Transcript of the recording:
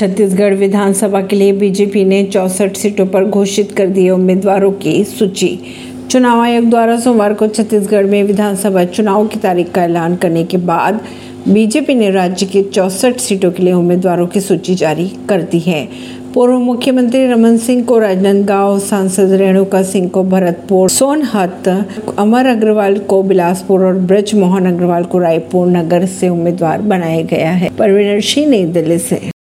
छत्तीसगढ़ विधानसभा के लिए बीजेपी ने चौसठ सीटों पर घोषित कर दिए उम्मीदवारों की सूची। चुनाव आयोग द्वारा सोमवार को छत्तीसगढ़ में विधानसभा चुनाव की तारीख का ऐलान करने के बाद बीजेपी ने राज्य के चौसठ सीटों के लिए उम्मीदवारों की सूची जारी कर दी है। पूर्व मुख्यमंत्री रमन सिंह को राजनांदगांव सांसद रेणुका सिंह को भरतपुर, सोनहत, अमर अग्रवाल को बिलासपुर और ब्रज मोहन अग्रवाल को रायपुर नगर से उम्मीदवार बनाया गया है। परवीनर सिंह नई दिल्ली से।